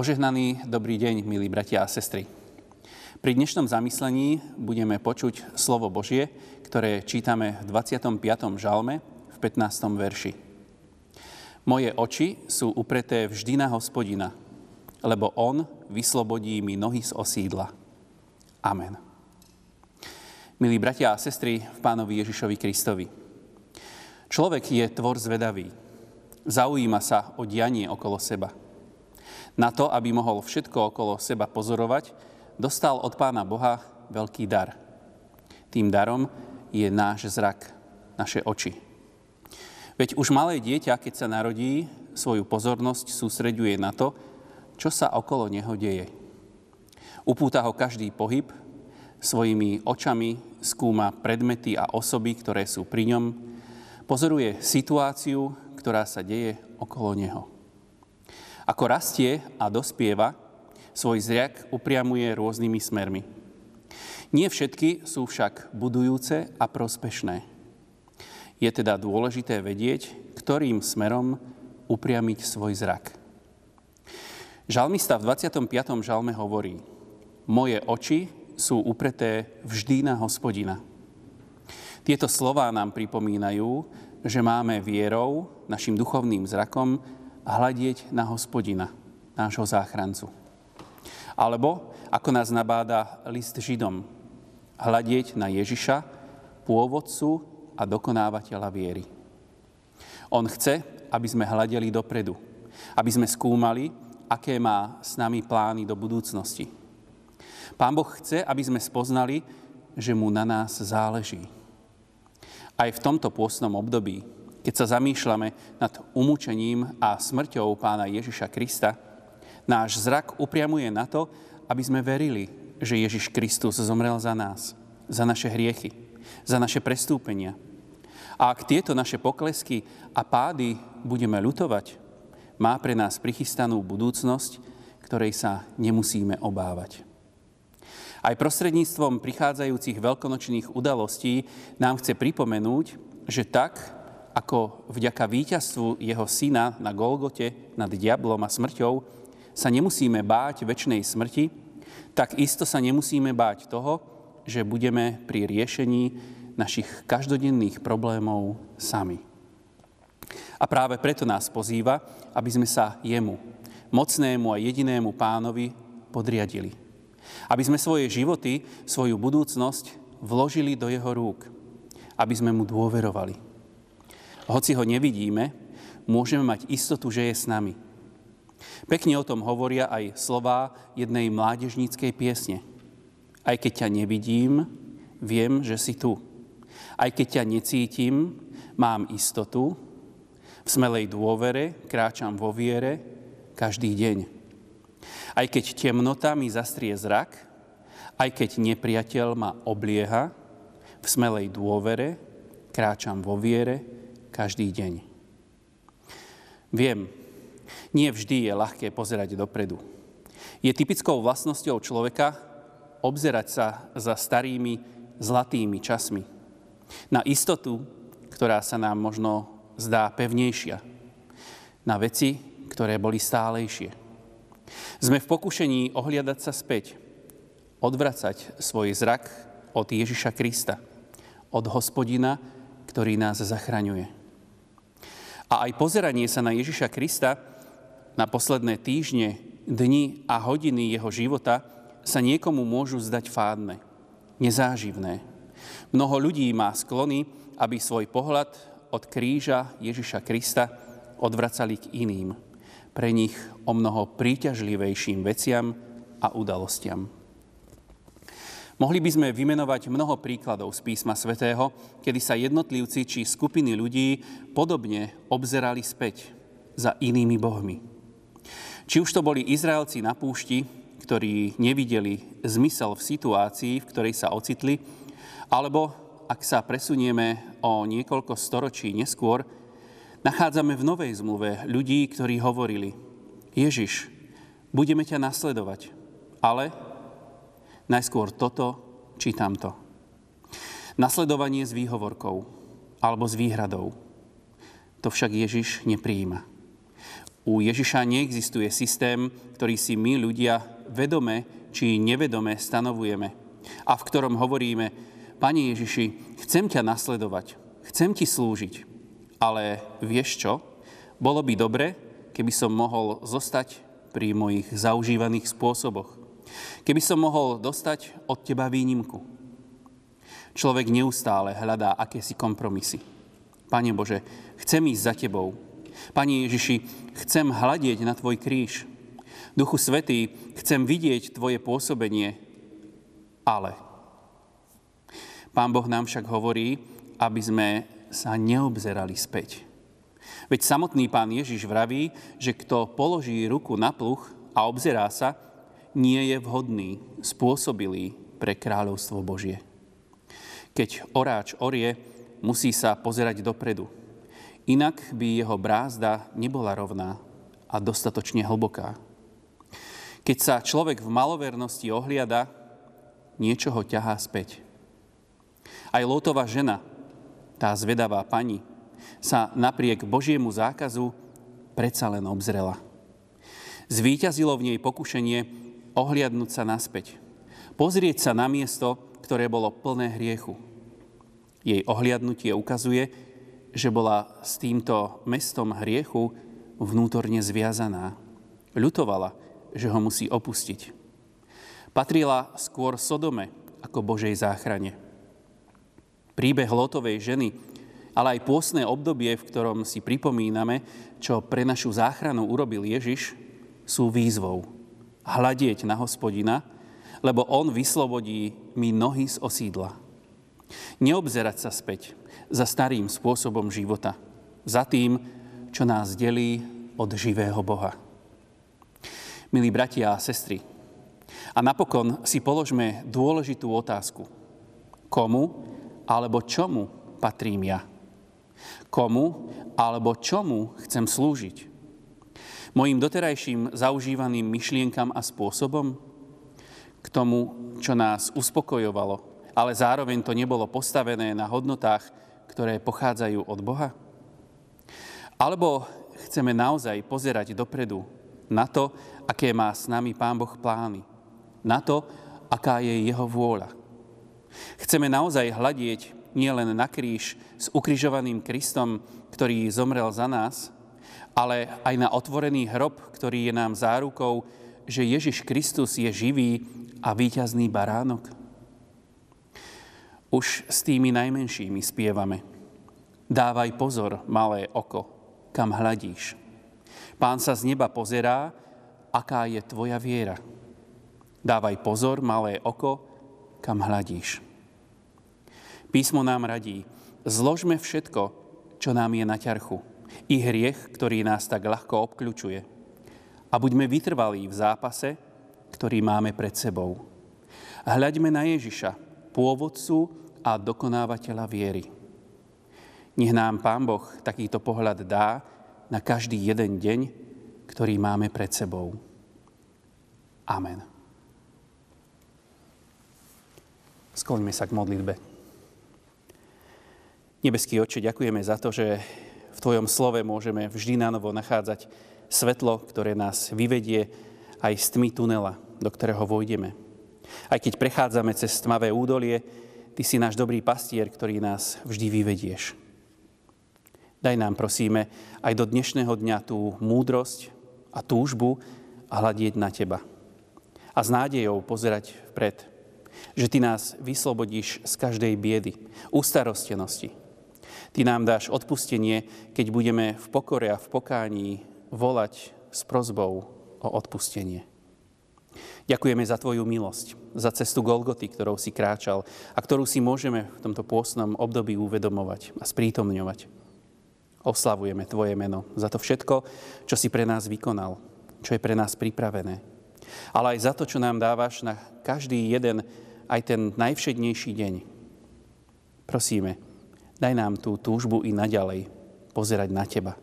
Požehnaný dobrý deň, milí bratia a sestry. Pri dnešnom zamyslení budeme počuť slovo Božie, ktoré čítame v 25. žalme v 15. verši. Moje oči sú upreté vždy na hospodina, lebo on vyslobodí mi nohy z osídla. Amen. Milí bratia a sestry v pánovi Ježišovi Kristovi. Človek je tvor zvedavý. Zaujíma sa o dianie okolo seba – na to, aby mohol všetko okolo seba pozorovať, dostal od Pána Boha veľký dar. Tým darom je náš zrak, naše oči. Veď už malé dieťa, keď sa narodí, svoju pozornosť sústreďuje na to, čo sa okolo neho deje. Upúta ho každý pohyb, svojimi očami skúma predmety a osoby, ktoré sú pri ňom, pozoruje situáciu, ktorá sa deje okolo neho. Ako rastie a dospieva, svoj zriak upriamuje rôznymi smermi. Nie všetky sú však budujúce a prospešné. Je teda dôležité vedieť, ktorým smerom upriamiť svoj zrak. Žalmista v 25. žalme hovorí Moje oči sú upreté vždy na hospodina. Tieto slová nám pripomínajú, že máme vierou, našim duchovným zrakom, hľadieť na hospodina, nášho záchrancu. Alebo, ako nás nabáda list Židom, hľadieť na Ježiša, pôvodcu a dokonávateľa viery. On chce, aby sme hľadeli dopredu, aby sme skúmali, aké má s nami plány do budúcnosti. Pán Boh chce, aby sme spoznali, že mu na nás záleží. Aj v tomto pôstnom období keď sa zamýšľame nad umúčením a smrťou pána Ježiša Krista, náš zrak upriamuje na to, aby sme verili, že Ježiš Kristus zomrel za nás, za naše hriechy, za naše prestúpenia. A ak tieto naše poklesky a pády budeme ľutovať, má pre nás prichystanú budúcnosť, ktorej sa nemusíme obávať. Aj prostredníctvom prichádzajúcich veľkonočných udalostí nám chce pripomenúť, že tak, ako vďaka víťazstvu jeho syna na Golgote nad diablom a smrťou sa nemusíme báť väčšnej smrti, tak isto sa nemusíme báť toho, že budeme pri riešení našich každodenných problémov sami. A práve preto nás pozýva, aby sme sa jemu, mocnému a jedinému pánovi, podriadili. Aby sme svoje životy, svoju budúcnosť vložili do jeho rúk. Aby sme mu dôverovali hoci ho nevidíme, môžeme mať istotu, že je s nami. Pekne o tom hovoria aj slová jednej mládežníckej piesne. Aj keď ťa nevidím, viem, že si tu. Aj keď ťa necítim, mám istotu. V smelej dôvere kráčam vo viere každý deň. Aj keď temnota mi zastrie zrak, aj keď nepriateľ ma oblieha, v smelej dôvere kráčam vo viere každý deň. Viem, nie vždy je ľahké pozerať dopredu. Je typickou vlastnosťou človeka obzerať sa za starými zlatými časmi. Na istotu, ktorá sa nám možno zdá pevnejšia. Na veci, ktoré boli stálejšie. Sme v pokušení ohliadať sa späť, odvracať svoj zrak od Ježiša Krista, od hospodina, ktorý nás zachraňuje. A aj pozeranie sa na Ježiša Krista na posledné týždne, dni a hodiny jeho života sa niekomu môžu zdať fádne, nezáživné. Mnoho ľudí má sklony, aby svoj pohľad od kríža Ježiša Krista odvracali k iným, pre nich o mnoho príťažlivejším veciam a udalostiam. Mohli by sme vymenovať mnoho príkladov z písma svätého, kedy sa jednotlivci či skupiny ľudí podobne obzerali späť za inými bohmi. Či už to boli Izraelci na púšti, ktorí nevideli zmysel v situácii, v ktorej sa ocitli, alebo ak sa presunieme o niekoľko storočí neskôr, nachádzame v Novej zmluve ľudí, ktorí hovorili Ježiš, budeme ťa nasledovať, ale Najskôr toto či tamto. Nasledovanie s výhovorkou alebo s výhradou. To však Ježiš nepríjima. U Ježiša neexistuje systém, ktorý si my ľudia vedome či nevedome stanovujeme a v ktorom hovoríme, Pane Ježiši, chcem ťa nasledovať, chcem ti slúžiť, ale vieš čo? Bolo by dobre, keby som mohol zostať pri mojich zaužívaných spôsoboch. Keby som mohol dostať od teba výnimku. Človek neustále hľadá akési kompromisy. Pane Bože, chcem ísť za tebou. Pane Ježiši, chcem hľadieť na tvoj kríž. Duchu Svetý, chcem vidieť tvoje pôsobenie, ale. Pán Boh nám však hovorí, aby sme sa neobzerali späť. Veď samotný pán Ježiš vraví, že kto položí ruku na pluch a obzerá sa, nie je vhodný, spôsobilý pre kráľovstvo Božie. Keď oráč orie, musí sa pozerať dopredu. Inak by jeho brázda nebola rovná a dostatočne hlboká. Keď sa človek v malovernosti ohliada, niečo ho ťahá späť. Aj Lótová žena tá zvedavá pani sa napriek Božiemu zákazu predsa len obzrela. Zvíťazilo v nej pokušenie ohliadnúť sa naspäť. Pozrieť sa na miesto, ktoré bolo plné hriechu. Jej ohliadnutie ukazuje, že bola s týmto mestom hriechu vnútorne zviazaná. Ľutovala, že ho musí opustiť. Patrila skôr Sodome ako Božej záchrane. Príbeh Lotovej ženy, ale aj pôsne obdobie, v ktorom si pripomíname, čo pre našu záchranu urobil Ježiš, sú výzvou. Hľadieť na hospodina, lebo on vyslobodí mi nohy z osídla. Neobzerať sa späť za starým spôsobom života, za tým, čo nás delí od živého Boha. Milí bratia a sestry, a napokon si položme dôležitú otázku. Komu alebo čomu patrím ja? Komu alebo čomu chcem slúžiť? Mojim doterajším zaužívaným myšlienkam a spôsobom? K tomu, čo nás uspokojovalo, ale zároveň to nebolo postavené na hodnotách, ktoré pochádzajú od Boha? Alebo chceme naozaj pozerať dopredu na to, aké má s nami Pán Boh plány, na to, aká je Jeho vôľa. Chceme naozaj hľadieť nielen na kríž s ukrižovaným Kristom, ktorý zomrel za nás, ale aj na otvorený hrob, ktorý je nám zárukou, že Ježiš Kristus je živý a víťazný baránok. Už s tými najmenšími spievame. Dávaj pozor, malé oko, kam hľadíš. Pán sa z neba pozerá, aká je tvoja viera. Dávaj pozor, malé oko, kam hľadíš. Písmo nám radí, zložme všetko, čo nám je na ťarchu, i hriech, ktorý nás tak ľahko obkľúčuje. A buďme vytrvalí v zápase, ktorý máme pred sebou. Hľaďme na Ježiša, pôvodcu a dokonávateľa viery. Nech nám Pán Boh takýto pohľad dá na každý jeden deň, ktorý máme pred sebou. Amen. Skloňme sa k modlitbe. Nebeský Oče, ďakujeme za to, že v Tvojom slove môžeme vždy na novo nachádzať svetlo, ktoré nás vyvedie aj z tmy tunela, do ktorého vojdeme. Aj keď prechádzame cez tmavé údolie, Ty si náš dobrý pastier, ktorý nás vždy vyvedieš. Daj nám, prosíme, aj do dnešného dňa tú múdrosť a túžbu a hľadieť na Teba. A s nádejou pozerať vpred, že Ty nás vyslobodíš z každej biedy, ústarostenosti. Ty nám dáš odpustenie, keď budeme v pokore a v pokání volať s prozbou o odpustenie. Ďakujeme za Tvoju milosť, za cestu Golgoty, ktorou si kráčal a ktorú si môžeme v tomto pôstnom období uvedomovať a sprítomňovať. Oslavujeme Tvoje meno za to všetko, čo si pre nás vykonal, čo je pre nás pripravené. Ale aj za to, čo nám dávaš na každý jeden aj ten najvšednejší deň. Prosíme, daj nám tú túžbu i naďalej pozerať na Teba.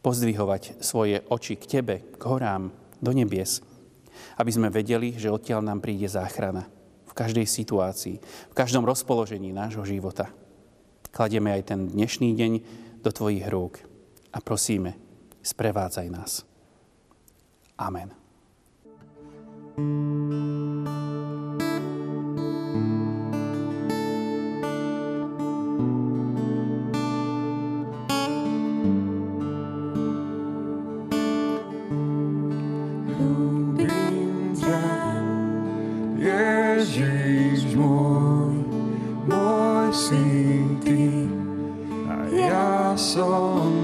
Pozdvihovať svoje oči k Tebe, k horám, do nebies, aby sme vedeli, že odtiaľ nám príde záchrana. V každej situácii, v každom rozpoložení nášho života. Kladieme aj ten dnešný deň do Tvojich rúk a prosíme, Sprevádzaj nás. Amen. A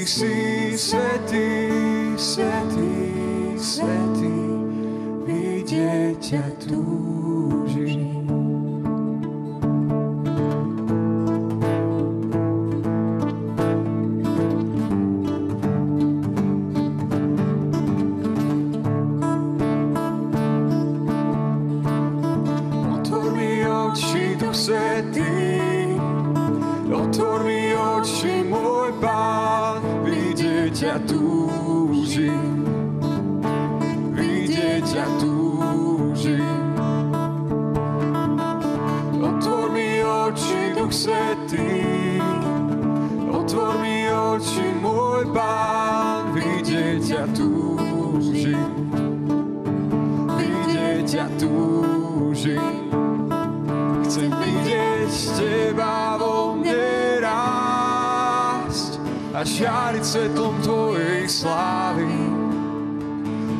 Svetý si, svetý, svetý, svetý, vidieť ťa túžim. Oczy, Duch Svetý, otvor mi oči môj, ťa túžim, vidieť ťa túžim. Otvor mi oči, Duch Svetý, žiariť svetlom Tvojej slávy.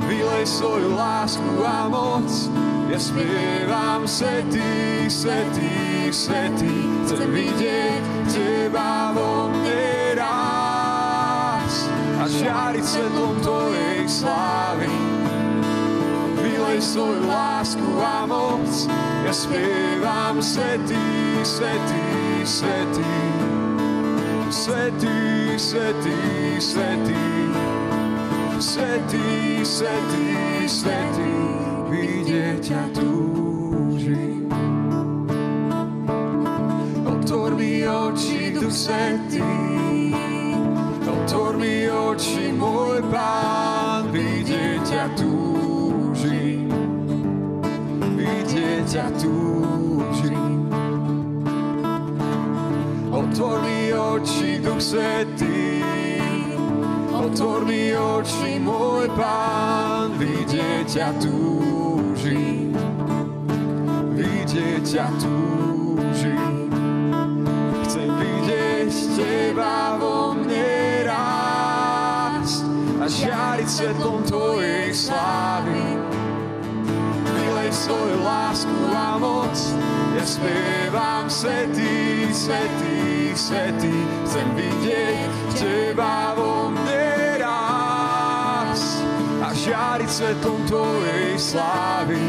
Vylej svoju lásku a moc, ja spievam svetý, svetý, svetý. Chcem vidieť Teba vo mne raz a žiariť svetlom Tvojej slávy. Vylej svoju lásku a moc, ja spievam svetý, svetý, svetý. Svetý, svetý, svetý, svetý, svetý, svetý, vidieť ťa túžim. Otvor mi oči, tu svetý, otvor mi oči, môj Pán, vidieť ťa túžim, Svetý, otvor mi oči, môj Pán, vidieť ťa túžim, vidieť ťa túžim. Chcem vidieť Teba vo mne rásť a žiariť svetlom Tvojej slávy. Vylej svoju lásku a moc, ja spievam svetý, svetý, svetý, chcem vidieť Teba vo mne raz a žiariť svetom Tvojej slávy.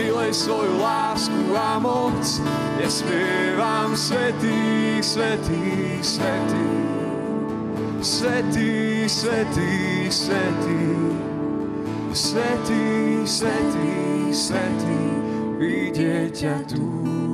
Vylej svoju lásku a moc, ja spievam svetý, svetý, svetý. Svetý, svetý, svetý, svetý, svetý, svetý, vidieť ťa tu.